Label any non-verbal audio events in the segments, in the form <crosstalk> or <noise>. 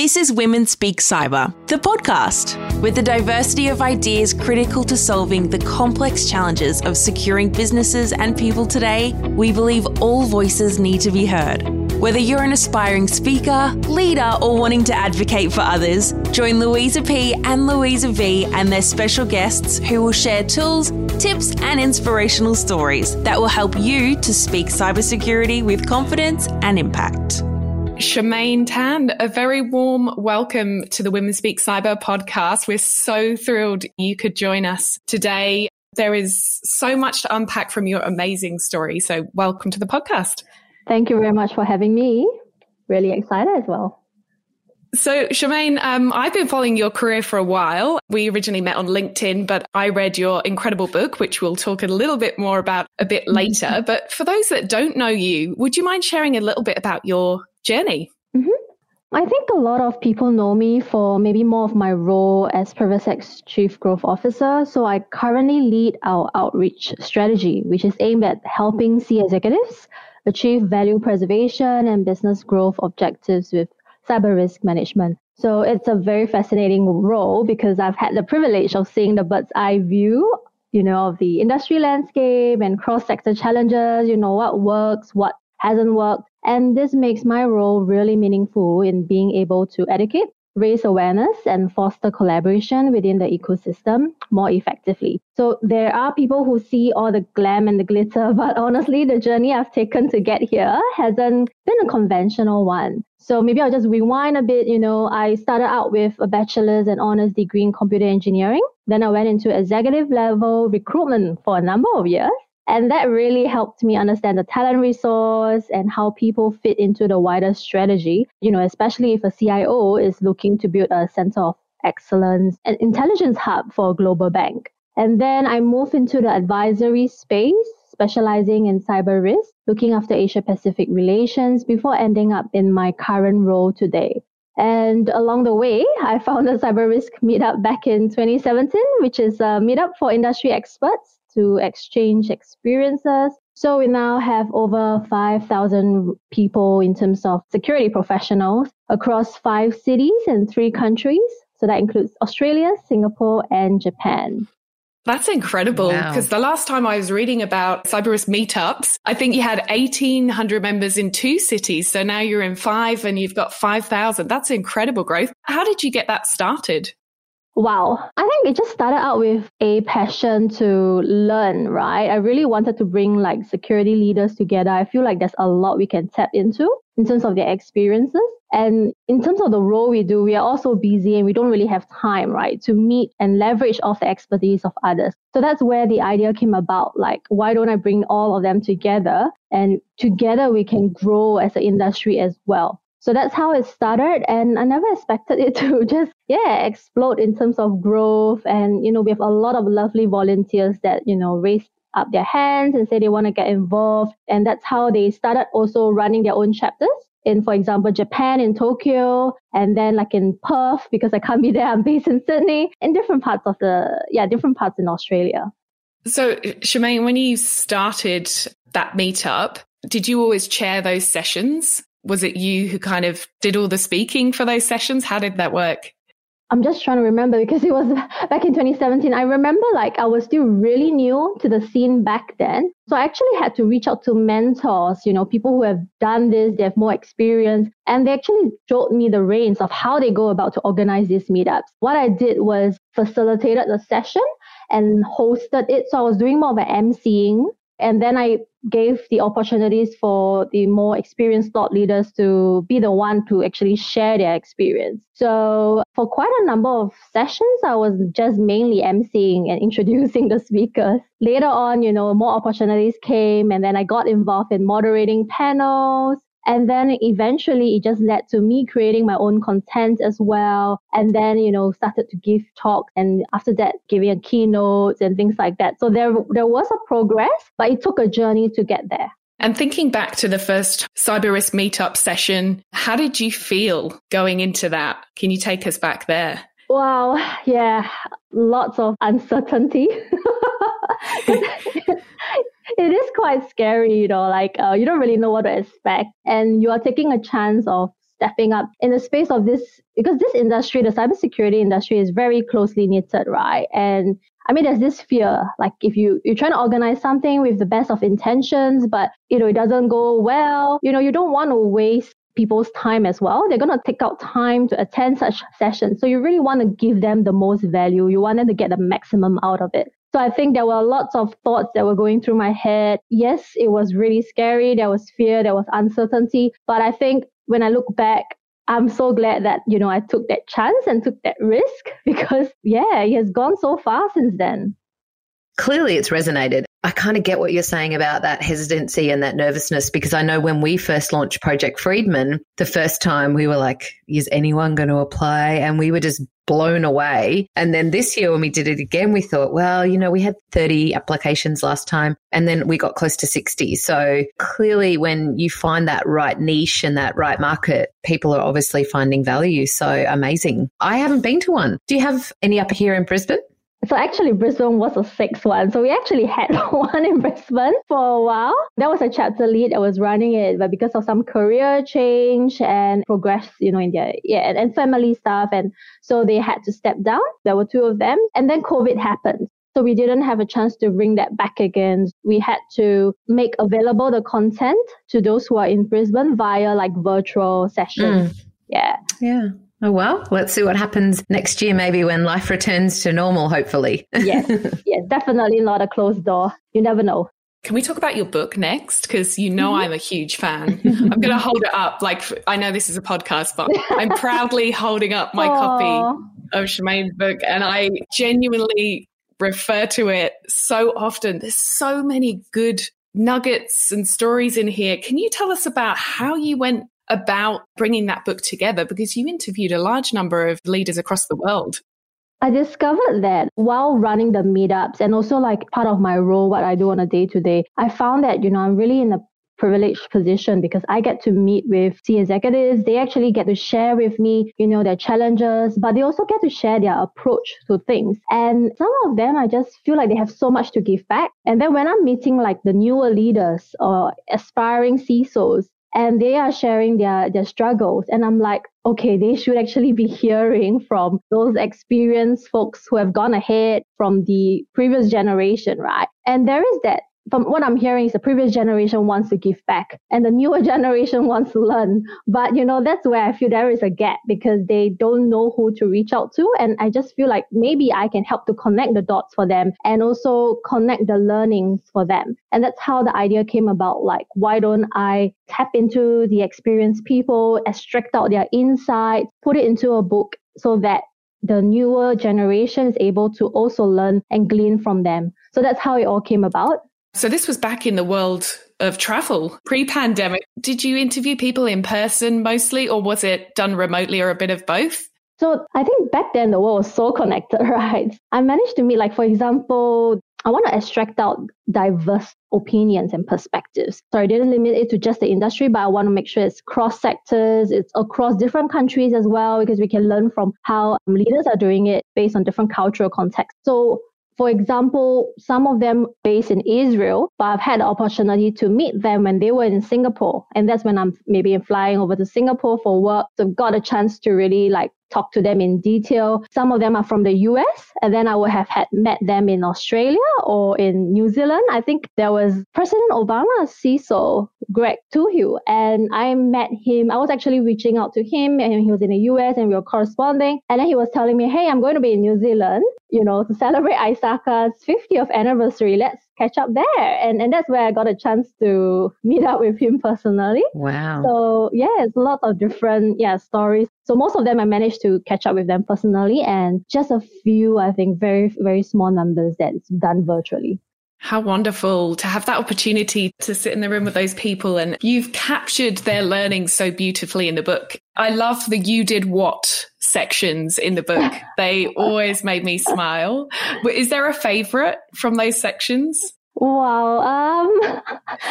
This is Women Speak Cyber, the podcast, with the diversity of ideas critical to solving the complex challenges of securing businesses and people today. We believe all voices need to be heard. Whether you're an aspiring speaker, leader, or wanting to advocate for others, join Louisa P and Louisa V and their special guests who will share tools, tips, and inspirational stories that will help you to speak cybersecurity with confidence and impact. Charmaine Tan, a very warm welcome to the Women Speak Cyber podcast. We're so thrilled you could join us today. There is so much to unpack from your amazing story. So, welcome to the podcast. Thank you very much for having me. Really excited as well. So, Charmaine, um, I've been following your career for a while. We originally met on LinkedIn, but I read your incredible book, which we'll talk a little bit more about a bit later. but for those that don't know you, would you mind sharing a little bit about your journey? Mm-hmm. I think a lot of people know me for maybe more of my role as Privasec's Chief Growth Officer. So I currently lead our outreach strategy, which is aimed at helping C executives achieve value preservation and business growth objectives with cyber risk management. So it's a very fascinating role because I've had the privilege of seeing the bird's eye view, you know, of the industry landscape and cross sector challenges, you know, what works, what hasn't worked. And this makes my role really meaningful in being able to educate, raise awareness, and foster collaboration within the ecosystem more effectively. So there are people who see all the glam and the glitter, <laughs> but honestly, the journey I've taken to get here hasn't been a conventional one. So maybe I'll just rewind a bit. You know, I started out with a bachelor's and honors degree in computer engineering. Then I went into executive level recruitment for a number of years. And that really helped me understand the talent resource and how people fit into the wider strategy, you know, especially if a CIO is looking to build a center of excellence and intelligence hub for a global bank. And then I moved into the advisory space, specializing in cyber risk, looking after Asia Pacific relations before ending up in my current role today. And along the way, I found a cyber risk meetup back in 2017, which is a meetup for industry experts to exchange experiences. So we now have over 5,000 people in terms of security professionals across five cities and three countries. So that includes Australia, Singapore, and Japan. That's incredible because wow. the last time I was reading about cyber risk meetups, I think you had 1800 members in two cities. So now you're in five and you've got 5,000. That's incredible growth. How did you get that started? Wow. I think it just started out with a passion to learn, right? I really wanted to bring like security leaders together. I feel like there's a lot we can tap into in terms of their experiences. And in terms of the role we do, we are also busy and we don't really have time, right, to meet and leverage off the expertise of others. So that's where the idea came about. Like, why don't I bring all of them together and together we can grow as an industry as well? So that's how it started. And I never expected it <laughs> to just, yeah, explode in terms of growth. And, you know, we have a lot of lovely volunteers that, you know, raise up their hands and say they want to get involved. And that's how they started also running their own chapters in, for example, Japan, in Tokyo, and then like in Perth, because I can't be <laughs> there, I'm based in Sydney, in different parts of the, yeah, different parts in Australia. So, Charmaine, when you started that meetup, did you always chair those sessions? Was it you who kind of did all the speaking for those sessions? How did that work? I'm just trying to remember because it was <laughs> back in 2017. I remember like I was still really new to the scene back then. So I actually had to reach out to mentors, you know, people who have done this, they have more experience, and they actually showed me the reins of how they go about to organize these meetups. What I did was facilitated the session and hosted it. So I was doing more of an emceeing and then I gave the opportunities for the more experienced thought leaders to be the one to actually share their experience. So for quite a number of sessions, I was just mainly emceeing and <laughs> introducing the speakers. Later on, you know, more opportunities came and then I got involved in moderating panels and then eventually it just led to me creating my own content as well. And then, you know, started to give talks and after that giving a keynotes and things like that. So there there was a progress, but it took a journey to get there. And thinking back to the first cyber risk meetup session, how did you feel going into that? Can you take us back there? Wow, yeah, lots of uncertainty. <laughs> <laughs> it is quite scary, you know, like uh, you don't really know what to expect. And you are taking a chance of stepping up in the space of this because this industry, the cybersecurity industry, is very closely knitted, right? And I mean, there's this fear, like if you you're trying to organize something with the best of intentions, but you know it doesn't go well, you know you don't want to waste people's time as well. They're going to take out time to attend such sessions. So you really want to give them the most value. You want them to get the maximum out of it. So I think there were lots of thoughts that were going through my head. Yes, it was really scary. There was fear, there was uncertainty. But I think when I look back, I'm so glad that, you know, I took that chance and took that risk <laughs> because, yeah, it has gone so far since then. Clearly, it's resonated. I kind of get what you're saying about that hesitancy and that nervousness because I know when we first launched Project Friedman, the first time we were like, is anyone going to apply? And we were just blown away. And then this year, when we did it again, we thought, well, you know, we had 30 applications last time and then we got close to 60. So clearly, when you find that right niche and that right market, people are obviously finding value. So amazing. I haven't been to one. Do you have any up here in Brisbane? So actually, Brisbane was a sixth one. So we actually had <laughs> one in Brisbane for a while. That was a chapter lead that was running it, but because of some career change and progress, you know, in their yeah, and family stuff, and so they had to step down. There were two of them, and then COVID happened. So we didn't have a chance to bring that back again. We had to make available the content to those who are in Brisbane via like virtual sessions. Mm. Yeah. Yeah. Oh, well, let's see what happens next year, maybe when life returns to normal, hopefully. yes, <laughs> yes, definitely not a closed door. You never know. Can we talk about your book next? Because you know mm-hmm. I'm a huge fan. I'm going <laughs> to hold it up. Like, I know this is a podcast, but I'm proudly <laughs> holding up my Aww. copy of Charmaine's book. And I genuinely refer to it so often. There's so many good nuggets and stories in here. Can you tell us about how you went about bringing that book together because you interviewed a large number of leaders across the world. I discovered that while running the meetups and also like part of my role, what I do on a day to day, I found that, you know, I'm really in a privileged position because I get to meet with C executives. They actually get to share with me, you know, their challenges, but they also get to share their approach to things. And some of them, I just feel like they have so much to give back. And then when I'm meeting like the newer leaders or aspiring CISOs, and they are sharing their their struggles. And i'm like okay they should actually be <laughs> hearing from those experienced folks who have gone ahead from the previous generation right? And there is that from what I'm hearing is the previous generation wants to give back and the newer <laughs> generation wants to learn. But you know, that's where I feel there is a gap because they don't know who to reach out to. And I just feel like maybe I can help to connect the dots for them and also connect the learnings for them. And that's how the idea came about. Like, why don't I tap into the experienced people, extract out their insights, put it into a book so that the newer generation is able to also learn and glean from them. So that's how it all came about. So this was back in the world of travel pre-pandemic. Did you interview people in person mostly or was it done remotely or a bit of both? So I think back then the world was so connected, <laughs> right? I managed to meet like for example, I want to extract out diverse opinions and perspectives. So I didn't limit it to just the industry, but I want to make sure it's cross sectors, it's across different countries as well, because we can learn from how leaders are doing it based on different cultural contexts. So for example, some of them based in Israel, but I've had the opportunity to meet them when they were in Singapore. And that's when I'm maybe flying over to Singapore for work. So I've got a chance to really like talk to them in detail. Some of them are from the US, and then I would have had met them in Australia or in New Zealand. I think there was President Obama's CISO, Greg Touhill, and I met him. I was actually reaching out to him, and he was in the US, and we were corresponding. And then he was telling me, "Hey, I'm going to be in New Zealand, you know, to celebrate ISACA's 50th anniversary. Let's catch up there. And and that's where I got a chance to meet up with him personally. Wow. So yeah, it's a lot of different yeah stories. So most of them I managed to catch up with them personally and just a few I think very very small numbers that's done virtually. How wonderful to have that opportunity to sit in the room with those people and you've captured their learning so beautifully in the book. I love the you did what sections in the book. <laughs> They always made me smile. Is there a favorite from those sections? Wow. Um, <laughs>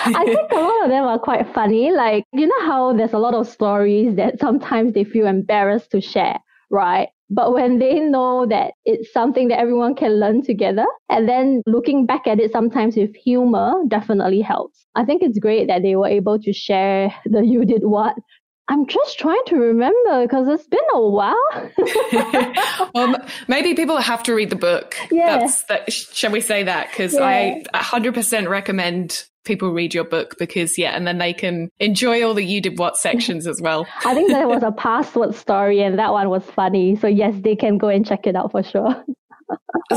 I think a lot of them are quite funny. Like, you know how there's a lot of stories that sometimes they feel embarrassed to share, right? But when they know that it's something that everyone can learn together, and then looking back at it sometimes with humor definitely helps. I think it's great that they were able to share the you did what I'm just trying to remember because it's been a while. <laughs> well, maybe people have to read the book. Yeah. That's, that, shall we say that? Because yeah. I 100% recommend people read your book because, yeah, and then they can enjoy all the you did what sections as well. <laughs> I think there was a <laughs> password story and that one was funny. So, yes, they can go and check it out for sure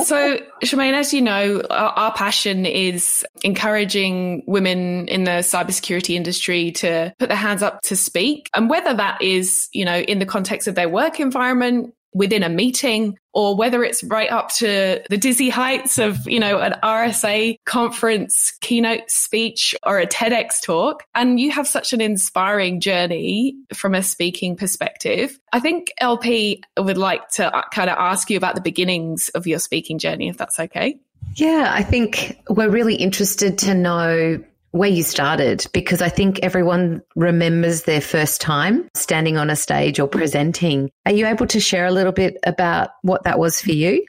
so, Charmaine, as you know, our, our, passion is encouraging women in the cybersecurity industry to put their hands up to speak. And whether that is, you know, in the context of their work environment, within a meeting or whether it's right up to the dizzy heights of, you know, an RSA conference keynote speech or a TEDx talk. And you have such an inspiring journey from a speaking perspective. I think LP would like to uh, kind of ask you about the beginnings of your speaking journey, if that's okay. Yeah, I think we're really interested to know where you started because I think everyone remembers their first time standing on a stage or presenting. Are you able to share a little bit about what that was for you?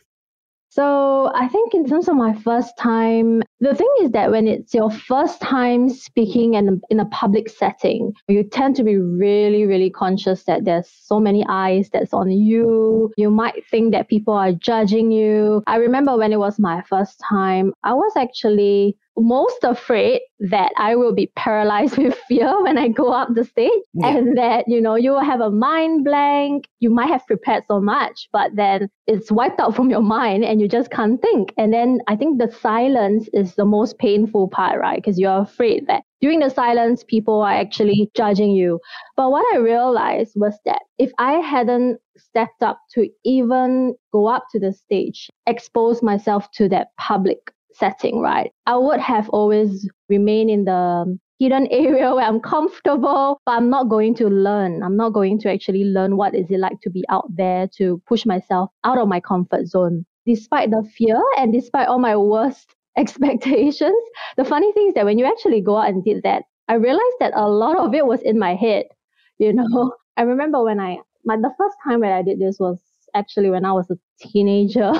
So I think in terms of my first time, the thing is that when it's your first time speaking in a, in a public setting, you tend to be really, really conscious that there's so many eyes that's on you. You might think that people are judging you. I remember when it was my first time, I was actually most afraid that I will be paralyzed <laughs> with fear when I go up the stage yeah. and that, you know, you will have a mind blank. You might have prepared so much, but then it's wiped out from your mind and you just can't think. And then I think the silence is the most painful part, right? Because you're afraid that during the silence, people are actually judging you. But what I realized was that if I hadn't stepped up to even go up to the stage, expose myself to that public setting, right? I would have always remained in the hidden <laughs> area where I'm comfortable, but I'm not going to learn. I'm not going to actually learn what is it like to be out there to push myself out of my comfort zone. Despite the fear and despite all my worst <laughs> expectations, the funny thing is that when you actually go out and did that, I realized that a lot of it was in my head. <laughs> You know, I remember when I my the first time that I did this was actually when I was a teenager.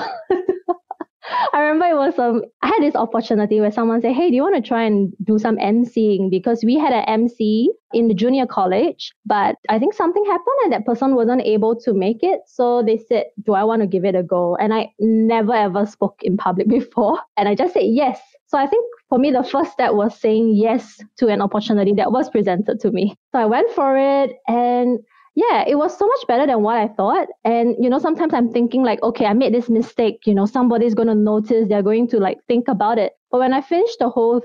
I remember it was um I had this opportunity where someone said, Hey, do you want to try and do some emceeing? Because we had an MC in the junior college, but I think something happened and that person wasn't able to make it. So they said, Do I want to give it a go? And I never ever spoke in public <laughs> before. And I just said yes. So I think for me, the first step was saying yes to an opportunity that was presented to me. So I went for it and yeah, it was so much better than what I thought. And, you know, sometimes I'm thinking like, okay, I made this mistake, you know, somebody's going to notice, they're going to like think about it. But when I finished the whole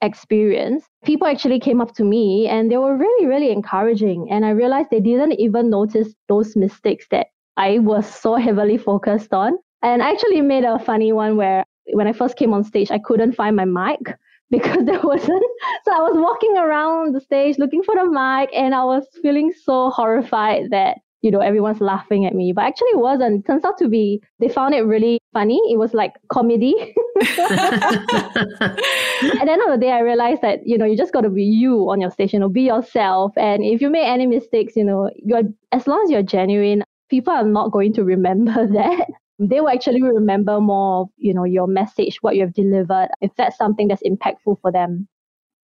experience, people actually came up to me and they were really, really encouraging. And I realized they didn't even notice those mistakes that I was so heavily focused on. And I actually made a funny one where when I first came on stage, I couldn't find my mic because <laughs> there wasn't. So I was walking around the stage looking for the mic and I was feeling so horrified that, you know, everyone's laughing at me. But actually it wasn't. It turns out to be, they found it really funny. It was like comedy. <laughs> At the end of the day, I realized that, you know, you just got to be you on your stage, you know, be yourself. And if you make any mistakes, you know, you're, as long as you're genuine, people are not going to remember <laughs> that they will actually remember more, you know, your message, what you have delivered, if that's something that's impactful for them.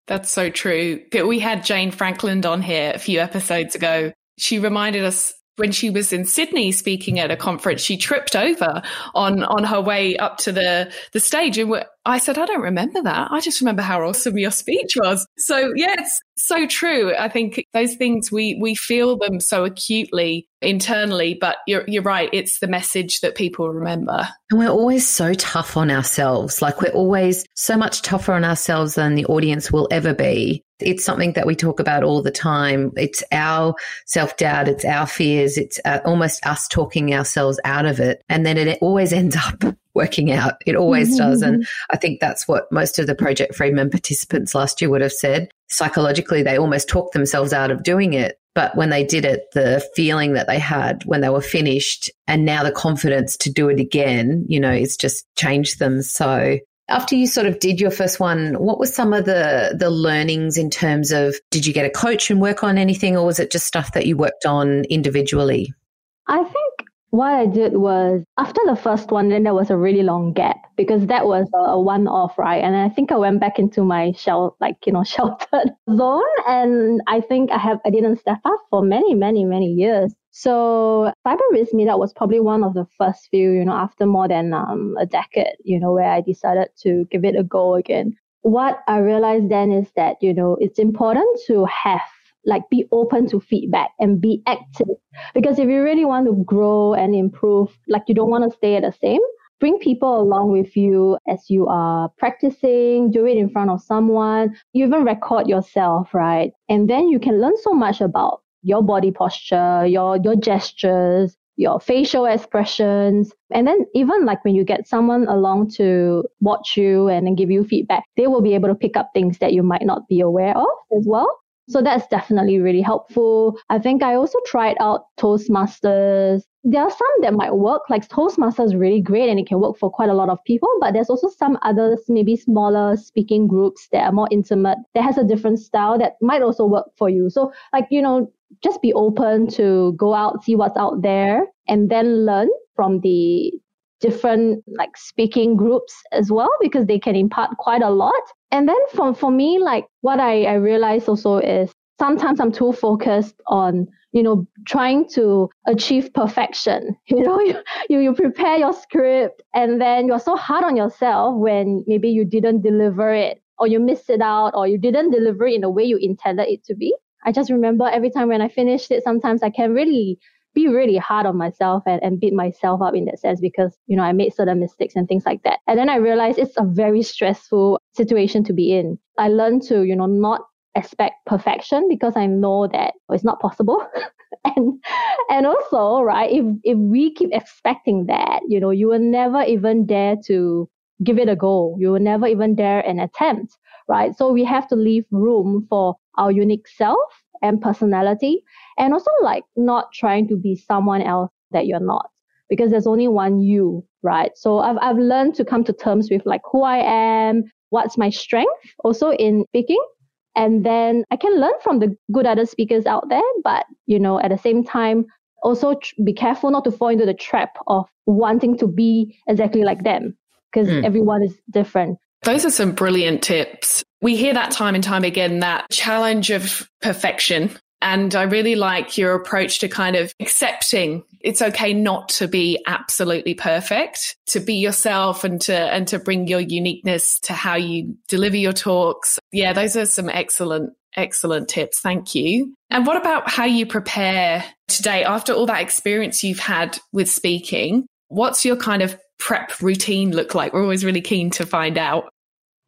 That's so true. We had Jane Frankland on here a few episodes ago. She reminded us when she was in Sydney speaking at a conference, she tripped over on on her way up to the the stage, and I said, I don't remember that. I just remember how awesome your speech was. So yeah, it's so true. I think those things we we feel them so acutely internally, but you're you're right. It's the message that people remember. And we're always so tough on ourselves. Like we're always so much tougher on ourselves than the audience will ever be. It's something that we talk about all the time. It's our self doubt, it's our fears, it's uh, almost us talking ourselves out of it. And then it always <laughs> ends up working out. It always mm-hmm. does. And I think that's what most of the Project Friedman participants last year would have said. Psychologically, they almost talked themselves out of doing it. But when they did it, the feeling that they had when they were finished and now the confidence to do it again, you know, it's just changed them. So after you sort of did your first one, what were some of the the learnings in terms of did you get a coach and work on anything or was it just stuff that you worked on individually? I think what I did was after the first one, then there was a really long gap because that was a, a one off, right? And I think I went back into my shell, like, you know, <laughs> sheltered zone. And I think I have, I didn't step up for many, many, many years. So Cyber Risk Meetup was probably one of the first few, you know, after more than um, a decade, you know, where I decided to give it a go again. What I realized then is that, you know, it's important to have like be open to feedback and be active because if you really want to grow and improve like you don't want to stay at the same bring people along with you as you are practicing do it in front of someone you even record yourself right and then you can learn so much about your body posture your your gestures your facial expressions. And then even like when you get someone along to watch you and then give you feedback, they will be able to pick up things that you might not be aware of as well. So that's definitely really helpful. I think I also tried out Toastmasters. There are some that might work, like Toastmasters is really great and it can work for quite a lot of people, but there's also some others, maybe smaller speaking groups that are more intimate, that has a different style that might also work for you. So like, you know, just be open to go out, see what's out there, and then learn from the different like speaking groups as well because they can impart quite a lot. And then for, for me, like what I, I realized also is sometimes I'm too focused on, you know, trying to achieve perfection. <laughs> You know, you, you, you prepare your script and then you're so hard on yourself when maybe you didn't deliver it or you missed it out or you didn't deliver it in the way you intended it to be. I just remember every time when I finished it, sometimes I can really be really hard on myself and, and beat myself up in that sense because, you know, I made certain mistakes and things like that. And then I realized it's a very stressful situation to be in. I learned to, you know, not expect perfection because I know that it's not possible. <laughs> and and also, right, if if we keep expecting that, you know, you will never even dare to give it a go. You will never even dare an attempt, right? So we have to leave room for our unique self and personality and also like not trying to be someone else that you're not because there's only one you right so i've, I've learned to come to terms with like who i am what's my strength also in speaking and then i can learn from the good other speakers out there but you know at the same time also tr- be careful not to fall into the trap of wanting to be exactly like them because mm. everyone is different those are some brilliant tips. We hear that time and time again, that challenge of perfection and I really like your approach to kind of accepting it's okay not to be absolutely perfect, to be yourself and to, and to bring your uniqueness to how you deliver your talks. Yeah, those are some excellent, excellent tips. Thank you. And what about how you prepare today after all that experience you've had with speaking? What's your kind of prep routine look like? We're always really keen to find out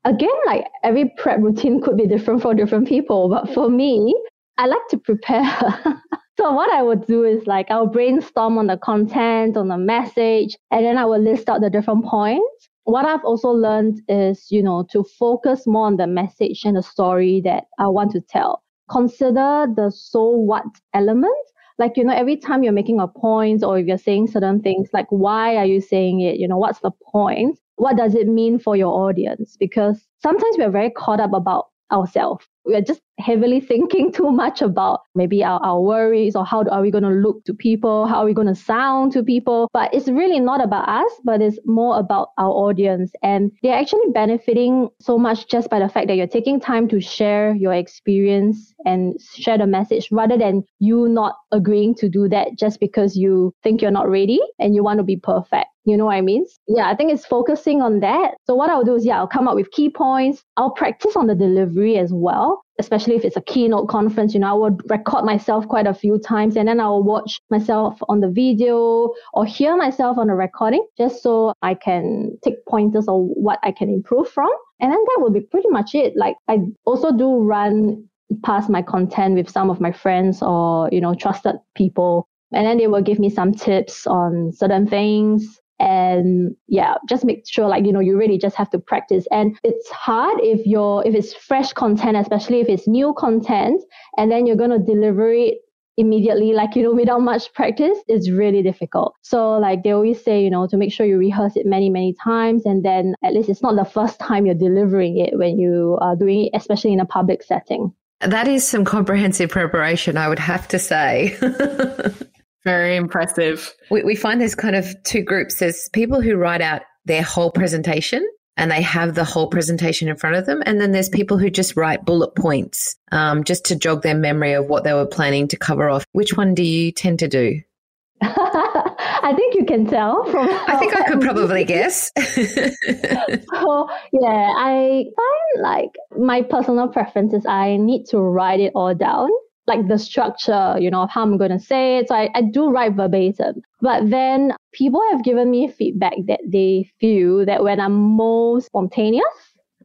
again, like every prep routine could be different for different people. But for me, I like to prepare. <laughs> so what I would do is like I'll brainstorm on the content, on the message, and then I will list out the different points. What I've also learned is, you know, to focus more on the message and the story that I want to tell. Consider the so what element. Like, you know, every time you're making a point or if you're saying certain things, like, why are you saying it? You know, what's the point? What does it mean for your audience? Because sometimes we're very caught up about ourselves. We're just heavily <laughs> thinking too much about maybe our, our worries or how are we going to look to people, how are we going to sound to people. But it's really not about us, but it's more about our audience. And they're actually benefiting so much just by the fact that you're taking time to share your experience and share the message rather than you not agreeing to do that just because you think you're not ready and you want to be perfect. You know what I mean? Yeah, I think it's focusing on that. So what I'll do is, yeah, I'll come up with key points. I'll practice on the delivery as well especially if it's a keynote conference, you know, I would record myself quite a few times and then I'll watch myself on the video or hear myself on the recording just so I can take pointers of what I can improve from. And then that will be pretty much it. Like I also do run past my content with some of my friends or, you know, trusted people. And then they will give me some tips on certain things and yeah just make sure like you know you really just have to practice. And it's hard if you're if it's fresh content especially if it's new content and then you're going to deliver it immediately like you know without much practice it's really difficult. So like they always say you know to make sure you rehearse it many many times and then at least it's not the first time you're delivering it when you are doing it especially in a public setting. That is some comprehensive preparation i would have to say <laughs> Very impressive. We, we find there's kind of two groups. There's people who write out their whole presentation and they have the whole presentation in front of them. And then there's people who just write bullet points um, just to jog their memory of what they were planning to cover off. Which one do you tend to do? <laughs> I think you can tell from. I think I could probably guess. <laughs> so yeah, I find like my personal preferences. I need to write it all down, like the structure, you know, of how I'm going to say it. So I, I do write verbatim. But then people have given me feedback that they feel that when I'm most spontaneous.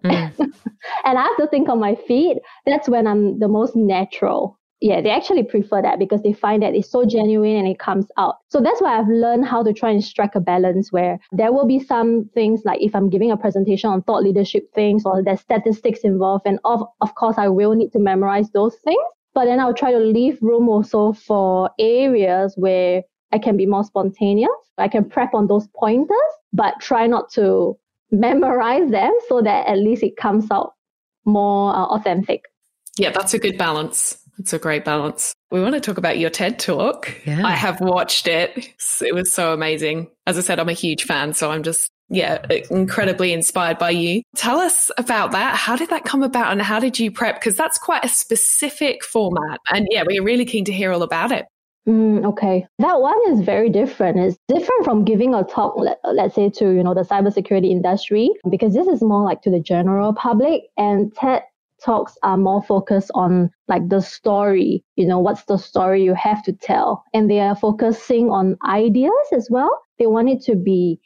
Mm. <laughs> and I have to think on my feet. That's when I'm the most natural yeah, they actually prefer that because they find that it's so genuine and it comes out. So that's why I've learned how to try and strike a balance where there will be some things like if I'm giving a presentation on thought leadership things or there's statistics involved, and of, of course I will need to memorize those things. But then I'll try to leave room also for areas where I can be more spontaneous. I can prep on those pointers, but try not to memorize them so that at least it comes out more uh, authentic. Yeah, that's a good balance. It's a great balance. We want to talk about your TED talk. Yeah. I have watched it. It was so amazing. As I said, I'm a huge fan, so I'm just, yeah, incredibly inspired by you. Tell us about that. How did that come about and how did you prep? Because that's quite a specific format. And yeah, we're really keen to hear all about it. Mm, okay, that one is very different. It's different from giving a talk, let, let's say, to you know the cybersecurity industry, because this is more like to the general public. And TED talks are more focused on like the story, you know, what's the story you have to tell. And they are focusing on ideas as well. They want it to be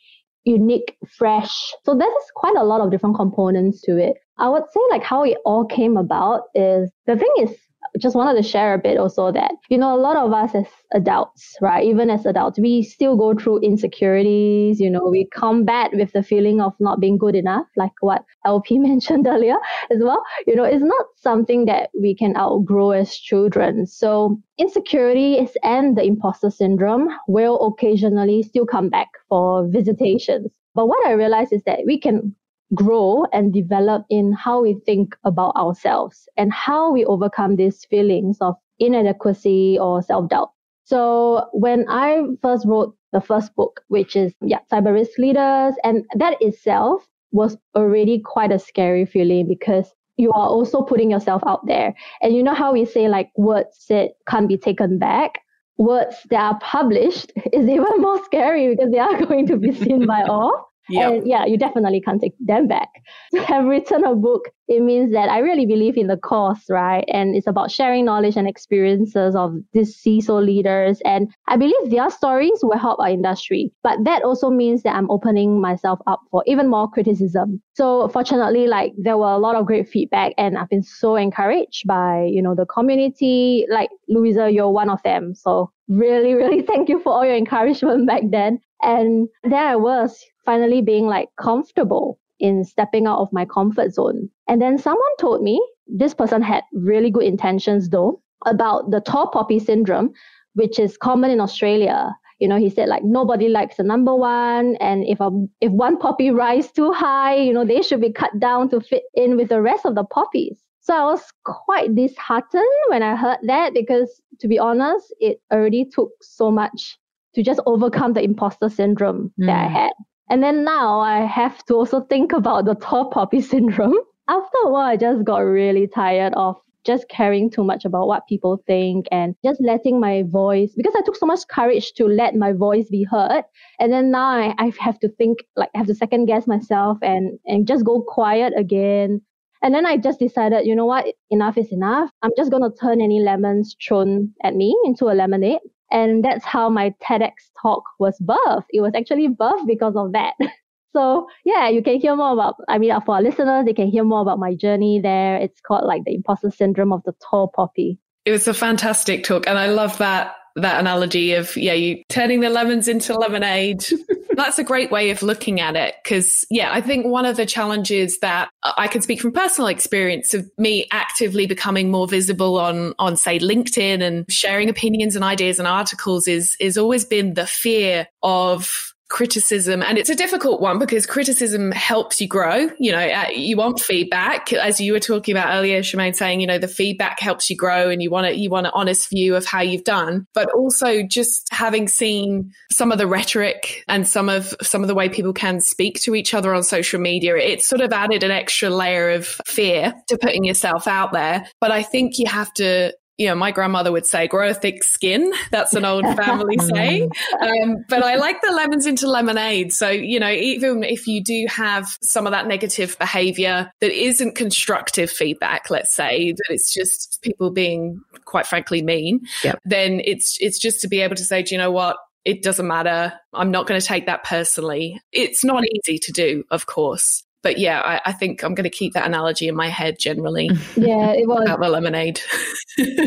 unique, fresh. So there's quite a lot of different components to it. I would say like how it all came about is the thing is just wanted to share a bit also that, you know, a lot of us as adults, right, even as adults, we still go through insecurities, you know, we combat with the feeling of not being good enough, like what LP <laughs> mentioned earlier as well. You know, it's not something that we can outgrow as children. So insecurities and the imposter syndrome will occasionally still come back for visitations. But what I realized is that we can grow and develop in how we think about ourselves and how we overcome these feelings of inadequacy or self-doubt. So when I first wrote the first book, which is yeah, Cyber Risk Leaders, and that itself was already quite a scary feeling because you are also putting yourself out there. And you know how we say like words that can't be taken back? Words that are published <laughs> is even more scary because they are <laughs> going to be seen by all. Yep. And yeah, you definitely can't take them back. <laughs> I've written a book, it means that I really believe in the cause, right? And it's about sharing knowledge and experiences of these CISO leaders. And I believe their stories will help our industry. But that also means that I'm opening myself up for even more criticism. So fortunately, like there were a lot of great feedback and I've been so encouraged by, you know, the community. Like Louisa, you're one of them. So really, <laughs> really thank you for all your encouragement back then. And there I was finally being like comfortable in stepping out of my comfort zone. And then someone told me this person had really good intentions though about the tall poppy syndrome, which is common in Australia. You know, he said like nobody likes the number one, and if a if one poppy rise too high, you know, they should be cut down to fit in with the rest of the poppies. So I was quite disheartened when I heard that because to be honest, it already took so much to just overcome the imposter syndrome mm. that I hmm. had. And then now I have to also think about the tall poppy <laughs> syndrome. After a while, I just got really tired of just caring too much about what people think and just letting my voice, because I took so much courage to let my voice be heard. And then now I, I have to think, like, I have to second guess myself and, and just go quiet again. And then I just decided, you know what, enough is enough. I'm just to turn any lemons thrown at me into a lemonade. And that's how my TEDx talk was birthed. It was actually birthed because of that. <laughs> so yeah, you can hear more about, I mean, for our listeners, they can hear more about my journey there. It's called like the imposter syndrome of the tall poppy. It was a fantastic talk. And I love that that analogy of yeah you turning the lemons into lemonade. <laughs> That's a great way of looking at it because yeah i think one of the challenges that i can speak from personal experience of me actively becoming more visible on on say linkedin and sharing opinions and ideas and articles is is always been the fear of criticism and it's a difficult one because criticism helps you grow you know uh, you want feedback. As you were talking about earlier Charmaine saying you know the feedback helps you grow and you want to you want an honest view of how you've done. But also just having seen some of the rhetoric and some of some of the way people can speak to each other on social media it's sort of added an extra layer of fear to putting yourself out there. But i think you have to you know, my grandmother would say, grow a thick skin. <laughs> That's an old family <laughs> saying. Um, but I like the lemons into lemonade. So, you know, even if you do have some of that negative behavior that isn't constructive feedback, let's say, that it's just people being quite frankly mean, yep. then it's, it's just to be able to say, do you know what? It doesn't matter. I'm not going to take that personally. It's not easy to do, of course but yeah, I, I, think I'm going to keep that analogy in my head generally. <laughs> Yeah, it was about the lemonade.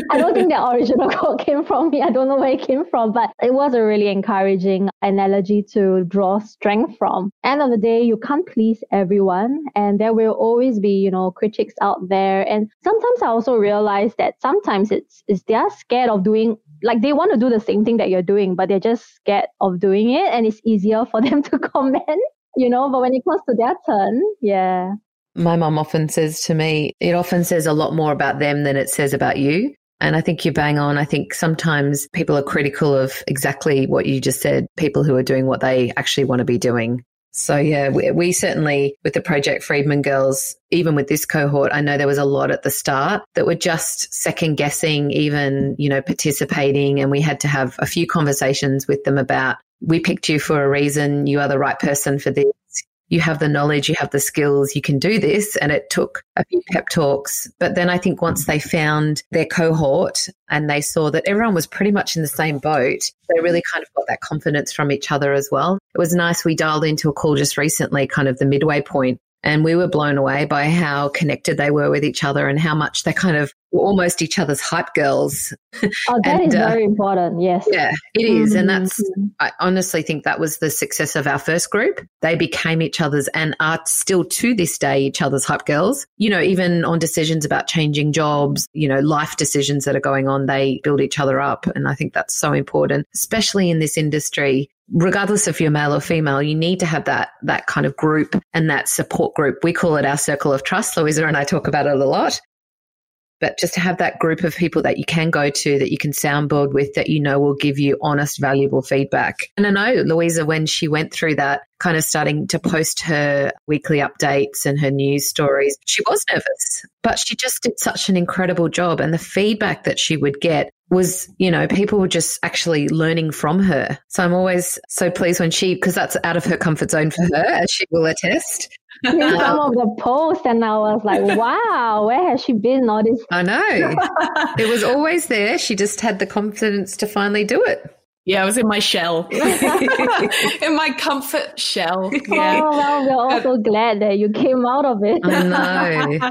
I don't think the original <laughs> quote came from me. I don't know where it came from, but it was a really encouraging analogy to draw strength from. End of the day, you can't please everyone, and there will always be, you know, critics out there. And sometimes I also realize that sometimes it's, it's they're scared of doing like they want to do the same thing that you're doing, but they're just scared of doing it, and it's easier for <laughs> them to comment you know, but when it comes to their turn, yeah. My mom often says to me, it often says a lot more about them than it says about you. And I think you bang on. I think sometimes people are critical of exactly what you just said, people who are doing what they actually want to be doing. So yeah, we, we, certainly with the Project Friedman girls, even with this cohort, I know there was a lot at the start that were just second guessing, even, you know, participating. And we had to have a few conversations with them about we picked you for a reason. You are the right person for this. You have the knowledge, you have the skills, you can do this. And it took a few pep talks. But then I think once they found their cohort and they saw that everyone was pretty much in the same boat, they really kind of got that confidence from each other as well. It was nice. We dialed into a call just recently, kind of the midway point and we were blown away by how connected they were with each other and how much they kind of were almost each other's hype girls. Oh, that and, is uh, very important. Yes. Yeah, it is. Mm-hmm. And that's, I honestly think that was the success of our first group. They became each other's and are still to this day each other's hype girls. You know, even on decisions about changing jobs, you know, life decisions that are going on, they build each other up. And I think that's so important, especially in this industry regardless if you're male or female, you need to have that that kind of group and that support group. We call it our circle of trust. Louisa and I talk about it a lot. But just to have that group of people that you can go to, that you can soundboard with, that you know will give you honest, valuable feedback. And I know Louisa, when she went through that, kind of starting to post her weekly updates and her news stories, she was nervous, but she just did such an incredible job. And the feedback that she would get was, you know, people were just actually learning from her. So I'm always so pleased when she, because that's out of her comfort zone for her, as she will attest. <laughs> some of the posts, and I was like, wow, where has she been all this? I know. <laughs> it was always there. She just had the confidence to finally do it. Yeah, I was in my shell, <laughs> in my comfort shell. Oh, yeah. Oh, well, we're also glad that you came out of it. I know.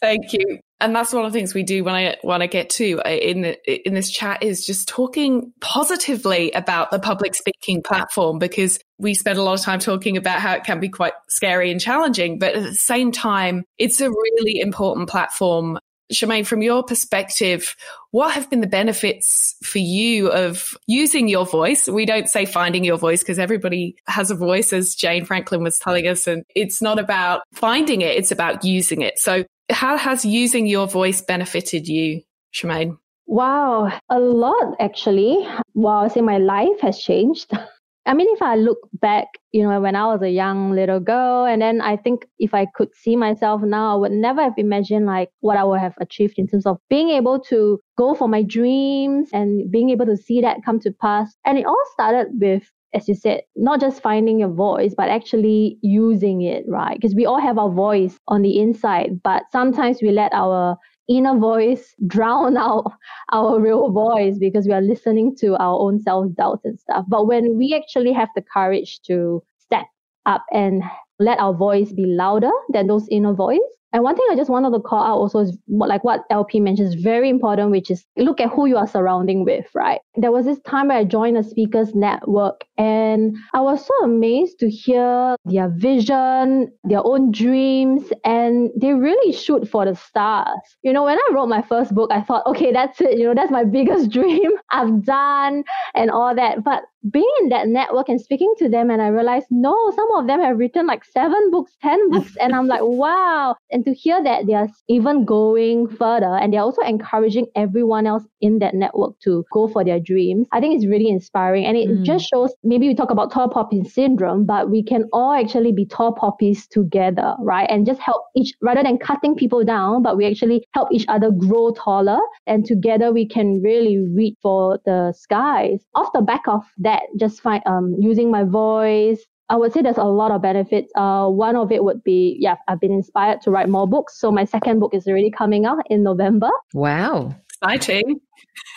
Thank you and that's one of the things we do when I when I get to uh, in in this chat is just talking positively about the public speaking platform because we spend a lot of time talking about how it can be quite scary and challenging, but at the same time, it's a really important platform. Charmaine, from your perspective, what have been the benefits for you of using your voice? We don't say finding your voice because everybody has a voice, as Jane Frankland was telling us, and it's not about finding it, it's about using it. So how has using your voice benefited you, Charmaine? Wow, a lot actually. Wow, I say my life has changed. <laughs> I mean, if I look back, you know, when I was a young little girl, and then I think if I could see myself now, I would never have imagined like what I would have achieved in terms of being able to go for my dreams and being able to see that come to pass. And it all started with as you said, not just finding your voice, but actually using it, right? Because we all have our voice on the inside, but sometimes we let our inner voice <laughs> drown out our real voice because we are listening to our own self doubts and stuff. But when we actually have the courage to step up and let our voice be louder than those inner voice, and one thing I just wanted to call out also is what, like what LP mentioned is very important, which is look at who you are surrounding with, right? There was this time where I joined a speakers network and I was so amazed to hear their vision, their own dreams, and they really shoot for the stars. You know, when I wrote my first book, I thought, okay, that's it. You know, that's my biggest <laughs> dream I've done and all that. But being in that network and speaking to them, and I realized, no, some of them have written like seven books, 10 <laughs> books. and I'm like, wow. And to hear that they are even going further and they're also encouraging everyone else in that network to go for their dreams, I think it's really inspiring. And it mm. just shows maybe we talk about tall poppy syndrome, but we can all actually be tall poppies together, right? And just help each, rather than cutting people down, but we actually help each other grow taller. And together we can really reach for the skies. Off the back of that, just find um, using my voice, I would say there's a lot of benefits. Uh, one of it would be, yeah, I've been inspired to write more books. So my second book is already coming out in November. Wow. Exciting. <laughs>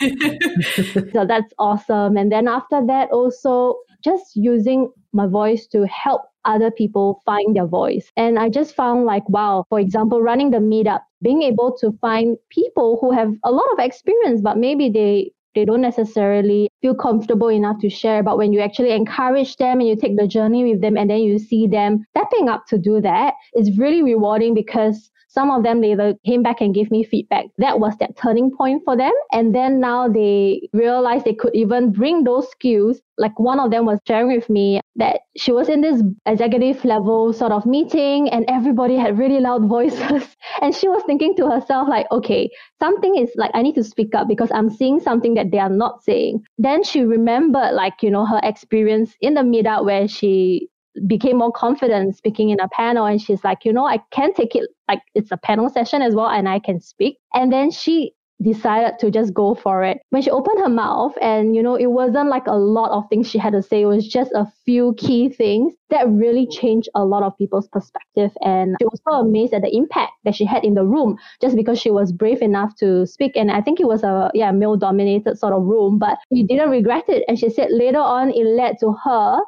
so that's awesome. And then after that, also just using my voice to help other people find their voice. And I just found like, wow, for example, running the meetup, being able to find people who have a lot of experience, but maybe they they don't necessarily feel comfortable enough to share. But when you actually encourage them and you take the journey with them and then you see them stepping up to do that, it's really rewarding because some of them later came back and gave me feedback. That was that turning point for them. And then now they realized they could even bring those skills. Like one of them was sharing with me that she was in this executive level sort of meeting and everybody had really loud voices. <laughs> and she was thinking to herself, like, okay, something is like, I need to speak up because I'm seeing something that they are not saying. Then she remembered, like, you know, her experience in the meetup where she became more confident speaking in a panel and she's like you know i can take it like it's a panel session as well and i can speak. And then she decided to just go for it. When she opened her mouth and you know it wasn't like a lot of things she had to say it was just a few key things that really changed a lot of people's perspective. And she was so amazed at the impact that she had in the room just because she was brave enough to speak. And i think it was a yeah male dominated sort of room but she didn't regret it. And she said later on it led to her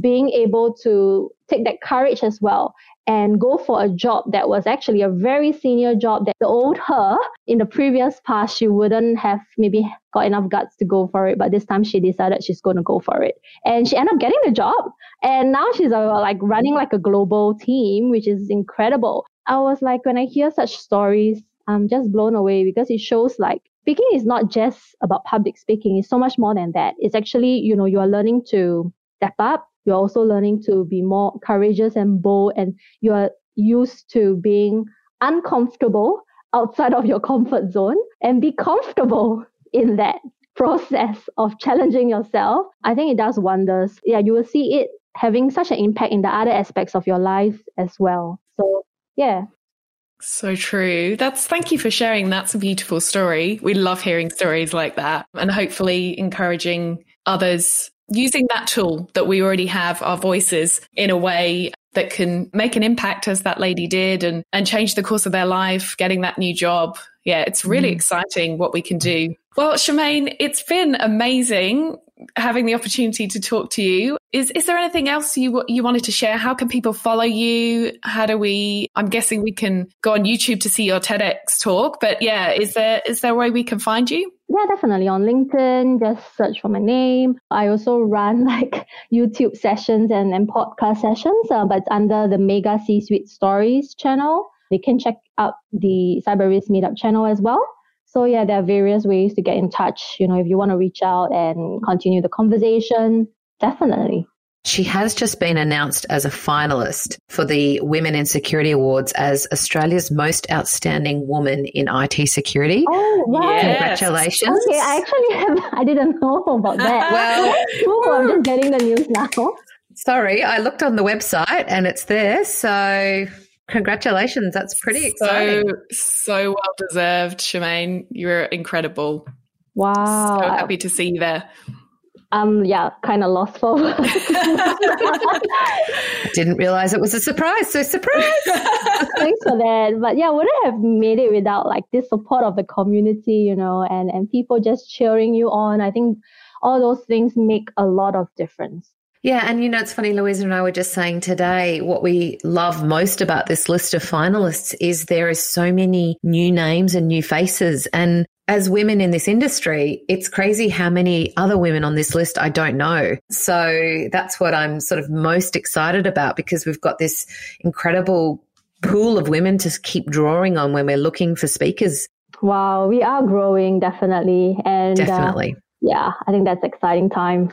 being able to take that courage as well and go for a job that was actually a very senior job that the old her in the previous past she wouldn't have maybe got enough guts to go for it. But this time she decided she's going to go for it. And she ended up getting the job. And now she's uh, like running like a global team which is incredible. I was like when i hear such stories i'm just blown away because it shows like speaking is not just about public speaking. It's so much more than that. It's actually you know you are learning to step up you're also learning to be more courageous and bold and you're used to being uncomfortable outside of your comfort zone and be comfortable in that process of challenging yourself i think it does wonders yeah you will see it having such an impact in the other aspects of your life as well so yeah so true. That's thank you for sharing. That's a beautiful story. We love hearing stories like that and hopefully encouraging others using that tool that we already have, our voices, in a way that can make an impact as that lady did and, and change the course of their life, getting that new job. Yeah, it's really mm. exciting what we can do. Well, Charmaine, it's been amazing having the opportunity to talk to you. Is is there anything else you you wanted to share? How can people follow you? How do we? I'm guessing we can go on YouTube to see your TEDx talk. But yeah, is there is there a way we can find you? Yeah, definitely on LinkedIn. Just search for my name. I also run <laughs> like YouTube sessions and, and podcast sessions, uh, but under the Mega C Suite Stories channel. They can check out the Cyber Risk Meetup channel as well. So yeah, there are various ways to get in touch. You know, if you want to reach out and continue the conversation, definitely. She has just been announced as a finalist for the Women in Security Awards as Australia's most outstanding woman in IT security. Oh, wow. Yes. Congratulations. Okay, I actually have, <laughs> I didn't know about that. <laughs> well, <laughs> Ooh, I'm just getting the news now. Sorry, I looked on the website and it's there. So congratulations. That's pretty exciting. So, so well deserved, Charmaine. You're incredible. Wow. So happy to see you there um yeah kind of lost for <laughs> didn't realize it was a surprise so surprise <laughs> thanks for that but yeah wouldn't have made it without like this support of the community you know and and people just cheering you on i think all those things make a lot of difference yeah, and you know, it's funny, Louisa and I were just saying today what we love most about this list of finalists is there is so many new names and new faces. And as women in this industry, it's crazy how many other women on this list I don't know. So that's what I'm sort of most excited about because we've got this incredible pool of women to keep drawing on when we're looking for speakers. Wow, we are growing definitely. And uh, definitely. Uh, yeah, I think that's exciting times.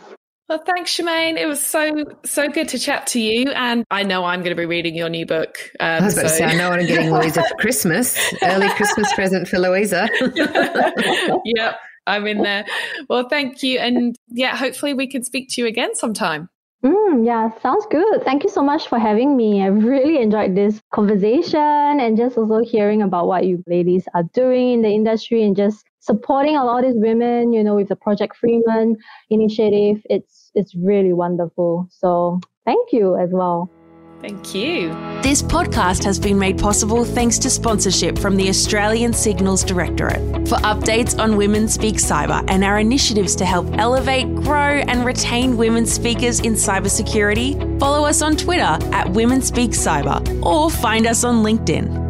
Well, thanks, Charmaine. It was so so good to chat to you, and I know I'm going to be reading your new book. Um, I was about so. to say, I know what I'm getting Louisa for <laughs> Christmas. Early Christmas present for Louisa. <laughs> yep, I'm in there. Well, thank you, and yeah, hopefully we can speak to you again sometime. Mm, yeah, sounds good. Thank you so much for having me. I really enjoyed this conversation and just also hearing about what you ladies are doing in the industry and just supporting a lot of these women, you know, with the Project Friedman initiative. It's it's really wonderful. So thank you as well. Thank you. This podcast has been made possible thanks to sponsorship from the Australian Signals Directorate. For updates on Women Speak Cyber and our initiatives to help elevate, grow, and retain women speakers in cybersecurity, follow us on Twitter at Women Speak Cyber or find us on LinkedIn.